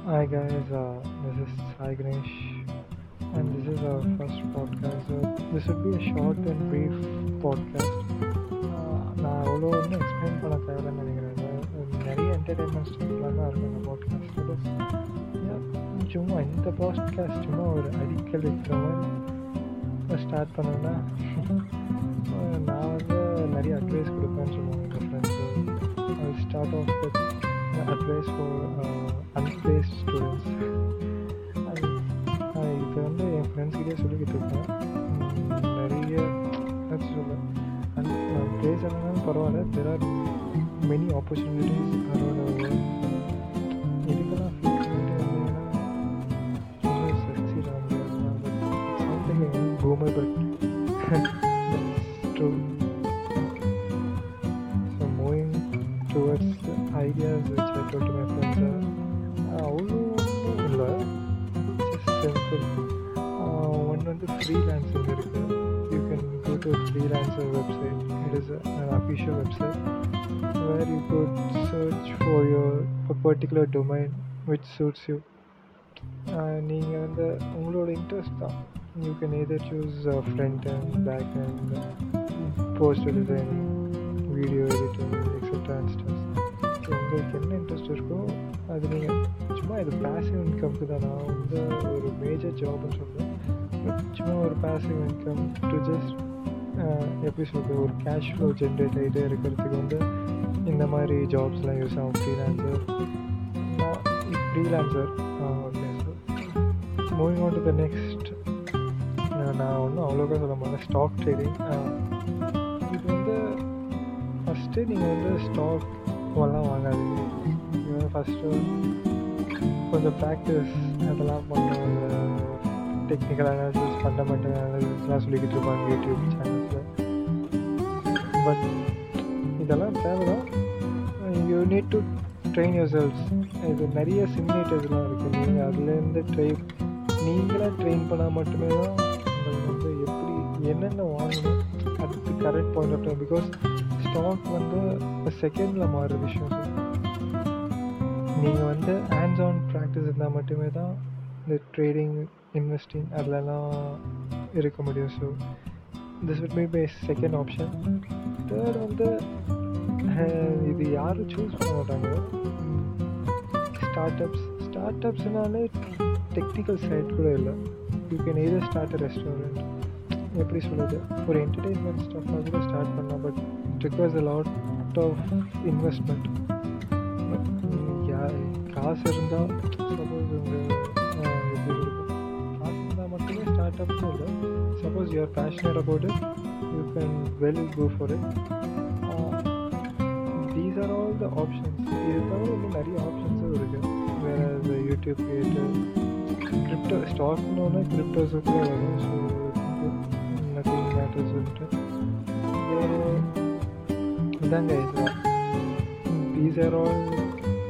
Hi guys, uh, this is Sai Ganesh, and this is our first podcast. So this would be a short and brief podcast. Uh, நான் அவ்வளோ ஒன்றும் explain பண்ண தேவையில்லைன்னு நினைக்கிறேன் இது நிறைய என்டர்டெயின்மெண்ட் ஸ்டேட்லாம் தான் இருக்கும் இந்த பாட்காஸ்ட் சும்மா இந்த பாட்காஸ்ட் சும்மா ஒரு அடிக்கல் வைக்கிற மாதிரி ஸ்டார்ட் பண்ணேன்னா நான் வந்து நிறைய அட்வைஸ் கொடுப்பேன்னு சொல்லுவாங்க எங்கள் friends I start off with advice for அன்பிளேஸ்ட் students இப்போ வந்து என் ஃப்ரெண்ட்ஸ்கிட்டே சொல்லிக்கிட்டு இருக்கேன் உம், நிறைய என்ன சொல்ல அன் பிளேஸ் இல்லைனாலும் பரவாயில்ல there are many opportunities around இதுக்கெல்லாம் ஃபீல் பண்ணிட்டு வந்தீங்கன்னா இன்னும் சக்சீட் ஆக முடியாது but something boomer but true So moving towards the ideas which I told to my friends are அவ்வளோ இல்லை ஜஸ்ட் சிம்பிள் ஒன் வந்து ஃப்ரீலான்சிங் இருக்குது you can go to freelancer website it is an official website where you could search for your particular domain which suits you நீங்கள் வந்து உங்களோட interest தான் you can either choose front and back and poster designing video editing etcetera and stubs உங்களுக்கு என்ன interest இருக்கோ அது நீங்கள் சும்மா இது பேசிவ் இன்கம்க்கு தான். நான் வந்து ஒரு மேஜர் ஜாப்னு சொல்கிறேன் பட் சும்மா ஒரு பேசிவ் இன்கம் டு ஜஸ்ட் எப்படி சொல்கிறது ஒரு கேஷ் ஃப்ளோ ஜென்ரேட் ஆகிட்டே இருக்கிறதுக்கு வந்து இந்த மாதிரி ஜாப்ஸ்லாம் யூஸ் ஆகும். Freelancer freelancer okay sir moving on to the next நான் ஒன்றும் அவ்வளோக்கா சொல்ல மாட்டேன். ஸ்டாக் ட்ரேடிங் இது வந்து ஃபஸ்ட்டு நீங்கள் வந்து ஸ்டாக் எல்லாம் வாங்காதீங்க நீங்கள் ஃபஸ்ட்டு கொஞ்சம் ப்ராக்டிஸ் அதெல்லாம் பண்ண டெக்னிக்கல் அனாலிசிஸ் ஃபண்டமெண்டல் அனாலிசிஸ்லாம் சொல்லிக்கிட்டு இருப்பாங்க யூடியூப் சேனல்ஸில் பட் இதெல்லாம் தேவைதான் you need to train yourselves இது நிறைய சிமுலேட்டர்ஸ்லாம் இருக்குது நீங்கள் அதுலேருந்து ட்ரை நீங்களாக ட்ரெயின் பண்ணால் மட்டுமே தான் உங்களுக்கு வந்து எப்படி என்னென்ன வாங்கணும் அதுக்கு correct point of time because stock வந்து செகண்டில் மாறுற விஷயம் சார் நீங்கள் வந்து ஹேண்ட்ஸ் ஆன் ப்ராக்டிஸ் இருந்தால் மட்டுமே தான் இந்த ட்ரேடிங் இன்வெஸ்டிங் அதிலலாம் இருக்க முடியும் ஸோ திஸ் விட் be by second option third வந்து இது யாரும் சூஸ் பண்ண மாட்டாங்க? ஸ்டார்ட் அப்ஸ் ஸ்டார்ட் அப்ஸ்னாலே டெக்னிக்கல் சைட் கூட இல்லை. You can either start a restaurant எப்படி சொல்கிறது ஒரு என்டர்டெயின்மெண்ட் ஸ்டஃப்பாக கூட ஸ்டார்ட் பண்ணலாம் but it requires a lot of investment காசு இருந்தால் சப்போஸ் உங்கள் எப்படி சொல்கிறது காசு இருந்தால் மட்டுமே ஸ்டார்ட் அப்னு இல்லை suppose you are passionate about it you can well go for it these are all the options இது தவிர இன்னும் நிறைய ஆப்ஷன்ஸும் இருக்குது வேறு யூடியூப் கிரியேட்டர் கிரிப்டோ ஸ்டாக்னு கிரிப்டோஸும் கூட வரும் ஸோ நத்திங் மேட்டர்ஸ் வந்துட்டு வேறு இதாங்க இதுதான் these are all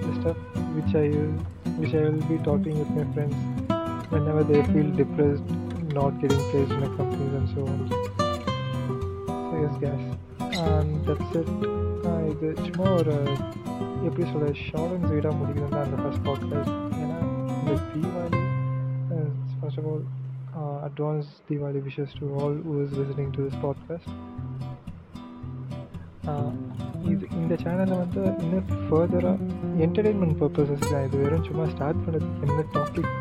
the stuff which I use, which I will be talking with my friends whenever they feel depressed, not getting placed in a companies and so on. So yes, guys, and that's it. Uh, இது சும்மா ஒரு எப்படி சொல்ல short and ஸ்வீட்டாக முடிக்கணும் தான் அந்த first podcast ஏன்னா இந்த Deepavali first of all advance Deepavali wishes to all who is listening to this podcast ஆஹ் இது இந்த சேனலில் வந்து இன்னும் ஃபர்தராக என்டர்டெயின்மெண்ட் பர்பஸஸ் தான் இது வெறும் சும்மா ஸ்டார்ட் பண்ணுறதுக்கு என்ன டாபிக்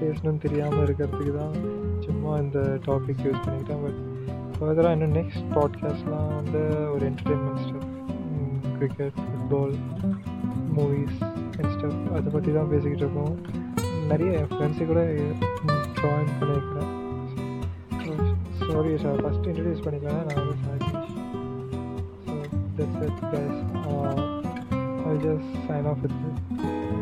பேசணும்னு தெரியாமல் இருக்கிறதுக்கு தான் சும்மா இந்த டாபிக் யூஸ் பண்ணிக்கிட்டேன். பட் ஃபர்தராக இன்னும் நெக்ஸ்ட் பாட்காஸ்ட்லாம் வந்து ஒரு entertainment stub cricket football movies and stuff அதை பற்றி தான் பேசிக்கிட்டு இருக்கோம். நிறைய என் ஃப்ரெண்ட்ஸு கூட ஜாயின் பண்ணியிருக்கிறேன் சாரி சார் ஃபஸ்ட் இன்ட்ரடியூஸ் பண்ணிக்கலாம் நான் வந்து சாஜேஷ் So that's it, guys. Uh, I'll just sign off with this.